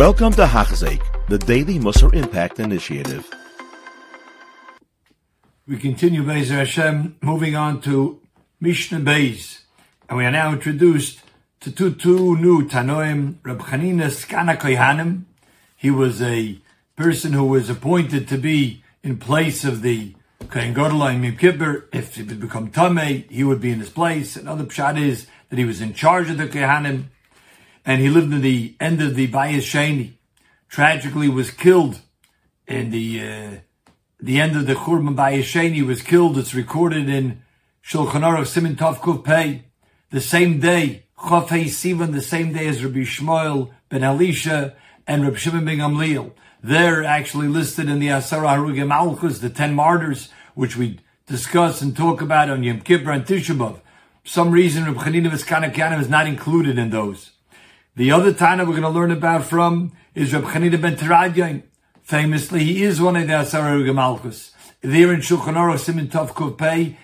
Welcome to Hachzik, the Daily Musar Impact Initiative. We continue, Bezer Hashem, moving on to Mishnah Beis. And we are now introduced to two, two new Tanoim, Rab Chanina Skana Kohanim. He was a person who was appointed to be in place of the Kohen Gadol and Yom Kippur. If he would become Tameh, he would be in his place. Another pshat is that he was in charge of the Kohanim and he lived in the end of the Bayis Sheni. Tragically, was killed in the uh, the end of the Churban Bayis Sheni. Was killed. It's recorded in Shulchan Aruch Simin Tov Pei. The same day, Chof Sivan, the same day as Rabbi Yishmael ben Elisha and Rabbi Shimon ben Gamliel. They're actually listed in the Asara Harugim Malchus, the ten martyrs, which we discuss and talk about on Yom Kippur and Tisha B'Av. some reason, Rabbi Chanina Vizkana is not included in those. The other Tana we're going to learn about from is Reb Chanina ben Teradyon. Famously, he is one of the Asar Malchus. There in Shulchan Aruch Simin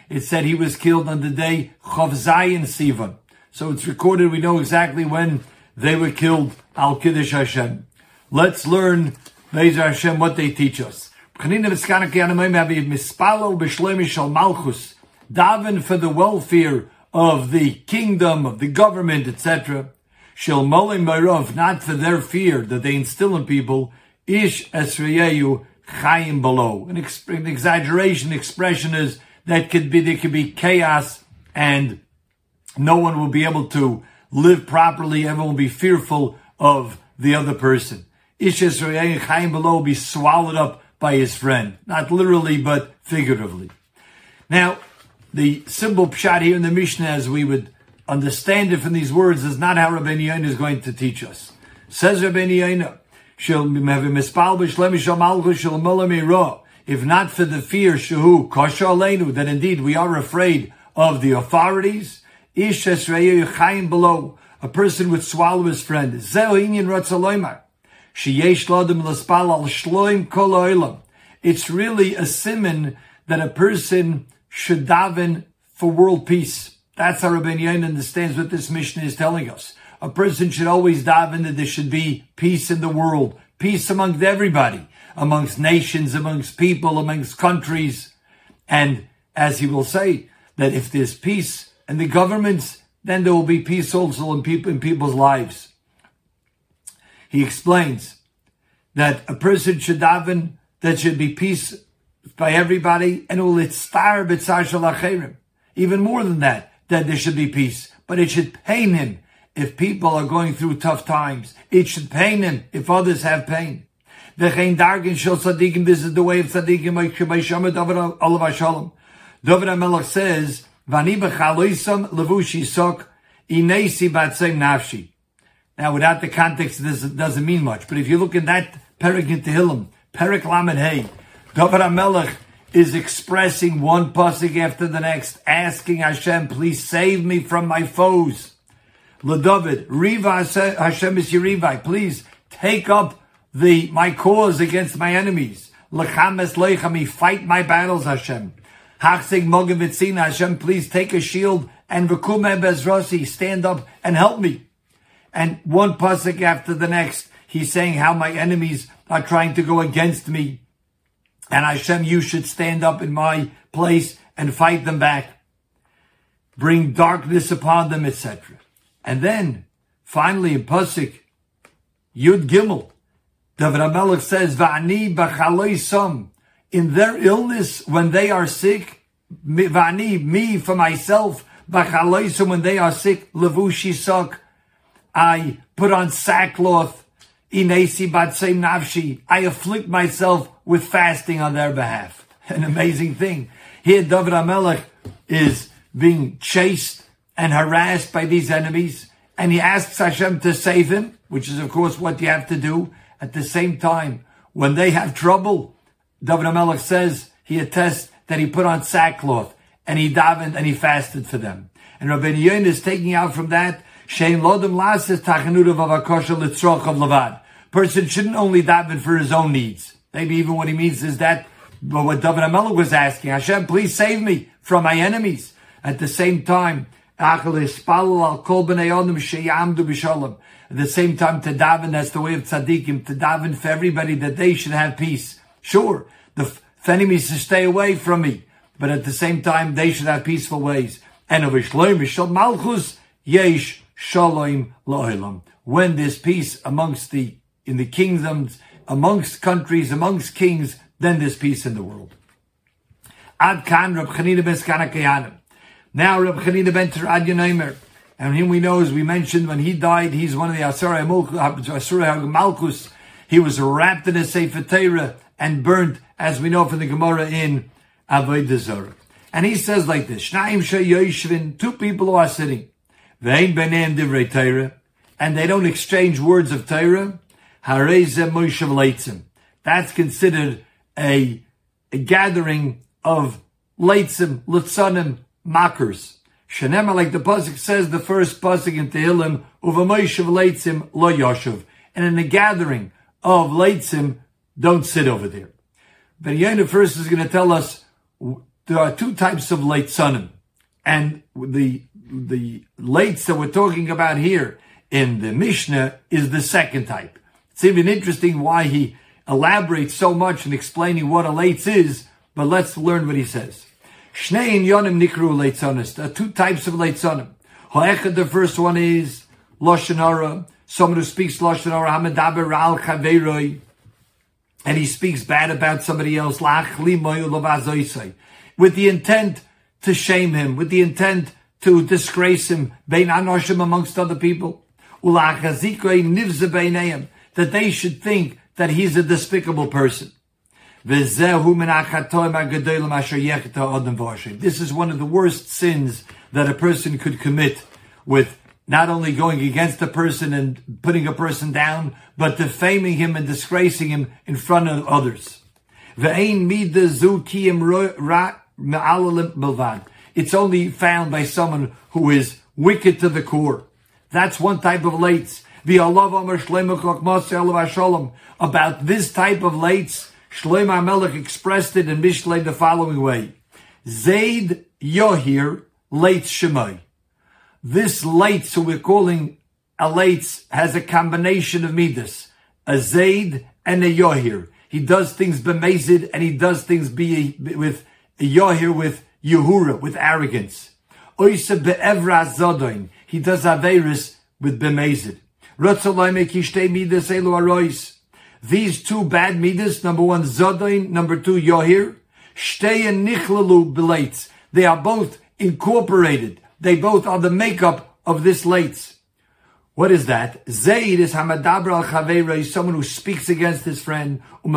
it said he was killed on the day Chav Zayin Sivan. So it's recorded, we know exactly when they were killed, Al Kiddush Hashem. Let's learn, Bezer Hashem, what they teach us. Daven for the welfare of the kingdom, of the government, etc. Shel Molim Marov, not for their fear that they instill in people, Ish Esrayeyu Chaim below. An, exp- an exaggeration expression is that could be, there could be chaos and no one will be able to live properly. Everyone will be fearful of the other person. Ish Esrayeyu Chaim below will be swallowed up by his friend. Not literally, but figuratively. Now, the simple pshat here in the Mishnah, as we would understand it from these words is not how Rabbeinu Yonah is going to teach us. Says Rabbeinu Yonah, if not for the fear, shahu that indeed we are afraid of the authorities, ish below, a person would swallow his friend. It's really a simon that a person should daven for world peace. That's how Rabbeinu Yonah understands what this Mishnah is telling us. A person should always daven that there should be peace in the world, peace amongst everybody, amongst nations, amongst people, amongst countries. And as he will say, that if there's peace in the governments, then there will be peace also in, people, in people's lives. He explains that a person should daven that should be peace by everybody, and it will star Even more than that, that there should be peace, but it should pain him if people are going through tough times. It should pain him if others have pain. This is the way of tzaddikim, David HaMelech says. Now, without the context, this doesn't mean much, but if you look in that Perik in Tehillim, Perik Lamed Hey, David HaMelech is expressing one pasuk after the next, asking Hashem, please save me from my foes. LeDavid, Riva Hashem is Yerivi, please take up the my cause against my enemies. Lechames leichami, fight my battles, Hashem. Hachsig Mogavitzina, Hashem, please take a shield and Vekume Bezrosi, stand up and help me. And one pasuk after the next, he's saying how my enemies are trying to go against me and Hashem, you should stand up in my place and fight them back. Bring darkness upon them, etc. And then, finally, in Pasuk, Yud Gimel, David HaMelech says, Va'ani b'chaloisam, in their illness, when they are sick, Va'ani, me for myself, b'chaloisam, when they are sick, levushi sok, I put on sackcloth, inesi batsem nafshi, I afflict myself with fasting on their behalf. An amazing thing. Here, David HaMelech is being chased and harassed by these enemies, and he asks Hashem to save him, which is, of course, what you have to do. At the same time, when they have trouble, David HaMelech says, he attests that he put on sackcloth, and he davened and he fasted for them. And Rabbeinu Yonah is taking out from that, Shein Lodem Lasis Tachanudav Avakosha Litzroch of Levad. Person shouldn't only daven for his own needs. Maybe even what he means is that but what David HaMelech was asking, Hashem, please save me from my enemies. At the same time, At the same time, to daven, that's the way of tzaddikim, to daven for everybody that they should have peace. Sure, the enemies should stay away from me, but at the same time, they should have peaceful ways. And of Malchus, Yesh Shalom. When there's peace amongst the, in the kingdoms, amongst countries, amongst kings, then there's peace in the world. Ad Rab ben Now Rab Chanina ben Terad and him we know, as we mentioned, when he died, he's one of the Asura Malkus. He was wrapped in a Sefer Torah and burnt, as we know from the Gemara in Avodah Zarah. And he says like this, two people who are sitting, and they don't exchange words of Torah, that's considered a, a gathering of leitzim, lutzanim, mockers. Shanema, like the pasuk says, the first pasuk in Tehillim, uvamoishav leitzim lo yoshev. And in a gathering of leitzim, don't sit over there. But Yonah first is going to tell us there are two types of leitzanim. And the, the lates that we're talking about here in the Mishnah is the second type. It's even interesting why he elaborates so much in explaining what a lates is, but let's learn what he says. Shnei yonim nikru leitzonis. There uh, are two types of leitzonim. Ho'echad, the first one is Lashon. Someone who speaks Lashon Hara, hamadaber al chaveroi. And he speaks bad about somebody else. With the intent to shame him, with the intent to disgrace him, bein anoshim amongst other people. That they should think that he's a despicable person. This is one of the worst sins that a person could commit with not only going against a person and putting a person down, but defaming him and disgracing him in front of others. It's only found by someone who is wicked to the core. That's one type of lates. About this type of lates, Shlomo Melech expressed it in Mishlei the following way. Zaid Yohir late Shemai. This late, so we're calling a late, has a combination of midas. A Zaid and a Yohir. He does things bemazid and he does things be with Yohir with Yehura, with arrogance. Oisa be'evra zodoin. He does Averis with bemazid. These two bad midas, number one zodoin, number two yohir, shtei and nichlalu belates. They are both incorporated. They both are the makeup of this lates. What is that? Zayd is hamadabra al chaveira, someone who speaks against his friend, and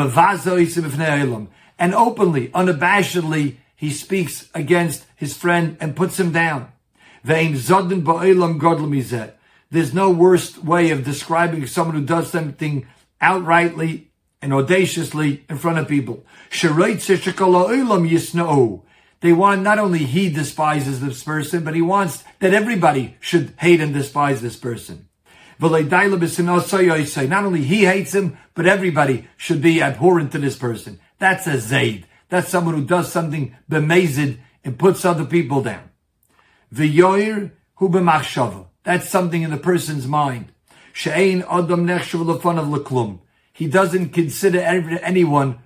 openly, unabashedly, he speaks against his friend and puts him down. There's no worse way of describing someone who does something outrightly and audaciously in front of people. They want not only he despises this person, but he wants that everybody should hate and despise this person. Not only he hates him, but everybody should be abhorrent to this person. That's a Zayd. That's someone who does something bemazed and puts other people down. That's something in the person's mind. She'ein adam nechshav lefanov leklum. He doesn't consider anyone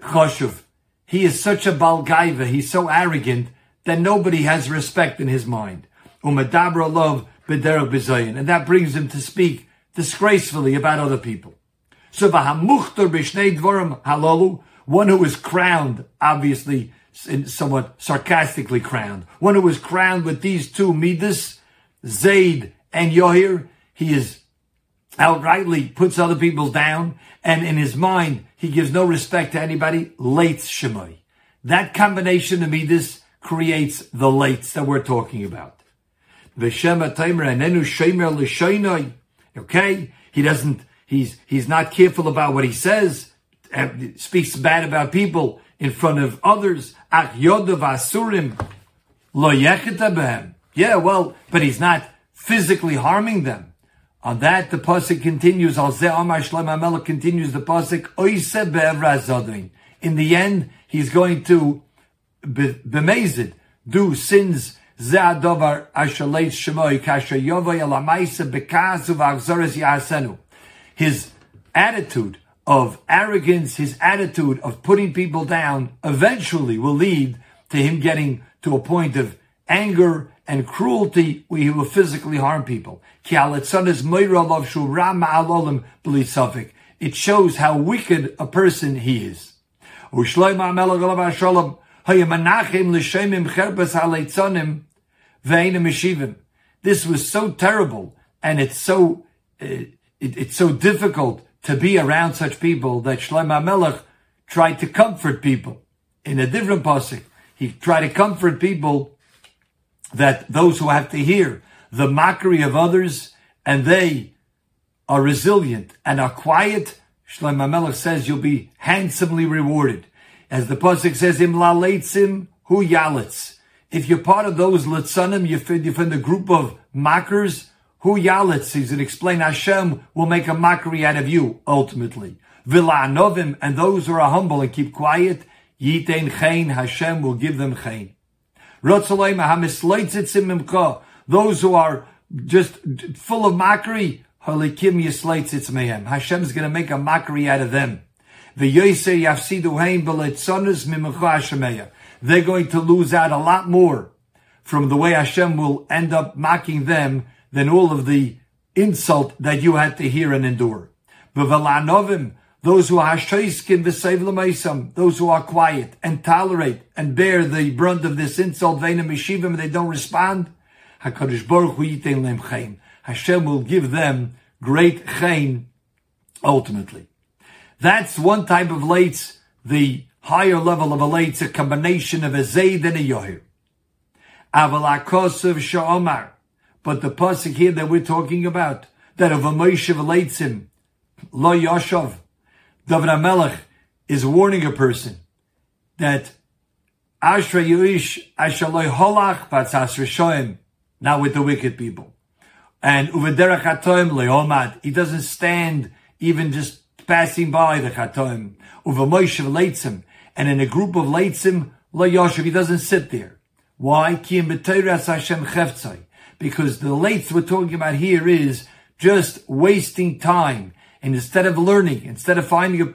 choshev. He is such a balgaiva. He's so arrogant that nobody has respect in his mind. Umadabra love b'derech b'zayin. And that brings him to speak disgracefully about other people. So v'hamuchter b'shnei dvarim halalu. One who is crowned, obviously, somewhat sarcastically crowned. One who is crowned with these two midas, Zaid and Yohir. He is outrightly puts other people down, and in his mind, he gives no respect to anybody. Late Shemai. That combination of midas creates the lates that we're talking about. Okay, he doesn't. He's he's not careful about what he says. Speaks bad about people in front of others. Yeah, well, but he's not physically harming them. On that, the pasuk continues. Al Amar Shlomo Melech continues the pasuk. In the end, he's going to be, be do sins Ze adovar ashaleit shemoi kasher yovay elamaisa bekasu v'achzoris yasenu. His attitude of arrogance, his attitude of putting people down, eventually will lead to him getting to a point of anger and cruelty where he will physically harm people. It shows how wicked a person he is. This was so terrible and it's so uh, it, it's so difficult to be around such people that Shlomo Melech tried to comfort people. In a different pasuk, he tried to comfort people that those who have to hear the mockery of others and they are resilient and are quiet. Shlomo Melech says you'll be handsomely rewarded. As the pasuk says, "Im laleitzim hu yalitz." If you're part of those litzanim, you're from the group of mockers Hu yalitz, he's going explain Hashem will make a mockery out of you, ultimately. Vila'anovim, and those who are humble and keep quiet, yitain chayin, Hashem will give them chayin. Those who are just full of mockery, Halikim Yisleitzitz Mehem. Hashem is going to make a mockery out of them. They're going to lose out a lot more from the way Hashem will end up mocking them than all of the insult that you had to hear and endure. Those who are those who are quiet and tolerate and bear the brunt of this insult, and they don't respond, Hashem will give them great chain ultimately. That's one type of lates, the higher level of a lates, a combination of a zayd and a yohir. Aval sha'omar. But the pasuk here that we're talking about, that of a Moshe Leitzim, Lo Yashov, David HaMelech is warning a person that Ashra Yuish Ashaloi Holach Batzas Rishoim, not with the wicked people. And Uvederach Chatoim Leomad, he doesn't stand even just passing by the Chatoim. Moshe Leitzim, and in a group of Leitzim, Lo Yashov, he doesn't sit there. Why? Because the lates we're talking about here is just wasting time. And instead of learning, instead of finding a,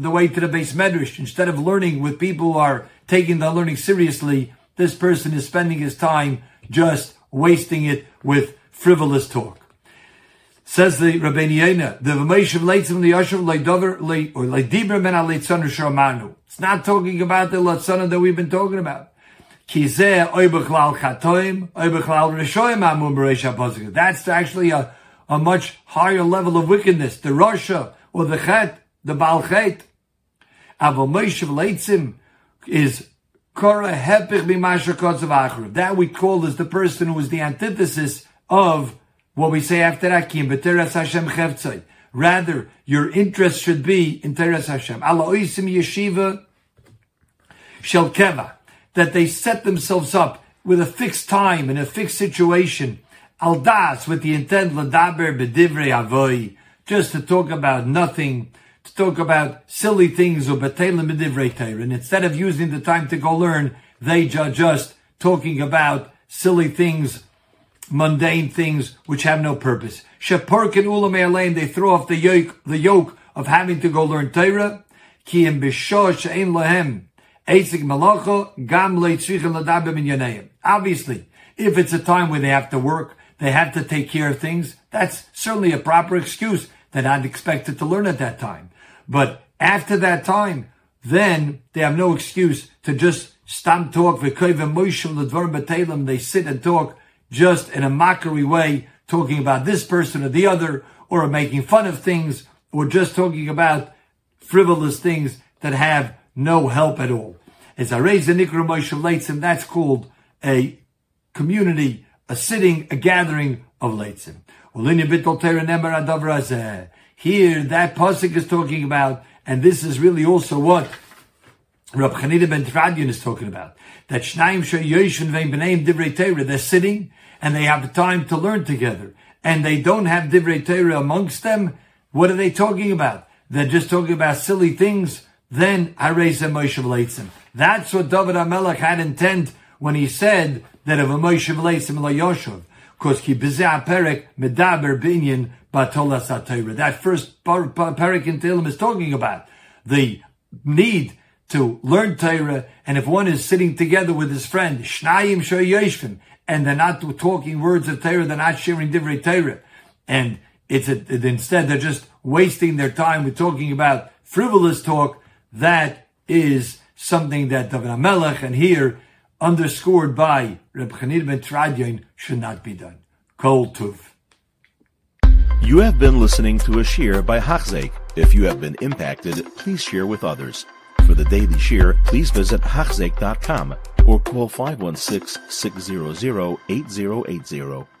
the way to the beis medrash, instead of learning with people who are taking the learning seriously, this person is spending his time just wasting it with frivolous talk. Says the Rabbeinu Yonah, the V'meishav leitzim liyashav leidover or leidibra men ha-leitzanu shamanu. It's not talking about the leitzanu that we've been talking about. That's actually a, a much higher level of wickedness. The Rasha or the Chet, the Baal Chet. Moshe Leitzim is Kora Hepich Kotzav That we call as the person who is the antithesis of what we say after Akim, B'Teres Hashem. Rather, your interest should be in Teres Hashem. Allah Oisim Yeshiva Shel Keva that they set themselves up with a fixed time and a fixed situation. Aldas with the intent ladaber bedivrei avoy, just to talk about nothing, to talk about silly things or betelim bedivrei And instead of using the time to go learn, they are just talking about silly things, mundane things which have no purpose. Shepurkin ulam they throw off the yoke, the yoke of having to go learn Torah. Ki im ein lahem Obviously, if it's a time where they have to work, they have to take care of things, that's certainly a proper excuse that I'd expected to learn at that time. But after that time, then they have no excuse to just stop talk. They sit and talk just in a mockery way, talking about this person or the other, or making fun of things, or just talking about frivolous things that have no help at all. As I raise the nikra Moshe and that's called a community, a sitting, a gathering of leitzim. Here, that pasuk is talking about, and this is really also what Rab Chanina ben Teradyon is talking about. That Shnaim Yoshun Vein B'neim Divrei Torah, they're sitting and they have the time to learn together, and they don't have Divrei Torah amongst them. What are they talking about? They're just talking about silly things. Then I raise a Moshe Leitzim. That's what David HaMelech had intent when he said that of a Moshe V'leisim Yoshev, because ki bezeh perek medaber binyan batolas HaTorah. That first perek in Tehillim is talking about the need to learn Torah, and if one is sitting together with his friend, shnayim shoyeshvim, and they're not talking words of Torah, they're not sharing different Torah, and it's a, instead they're just wasting their time with talking about frivolous talk. That is something that David HaMelech and here underscored by Reb Chanina ben Teradyon should not be done. Kol Tuv. You have been listening to a shear by Hachzeik. If you have been impacted, please share with others. For the daily shear, please visit Hachzeik.com or call 516 600 8080.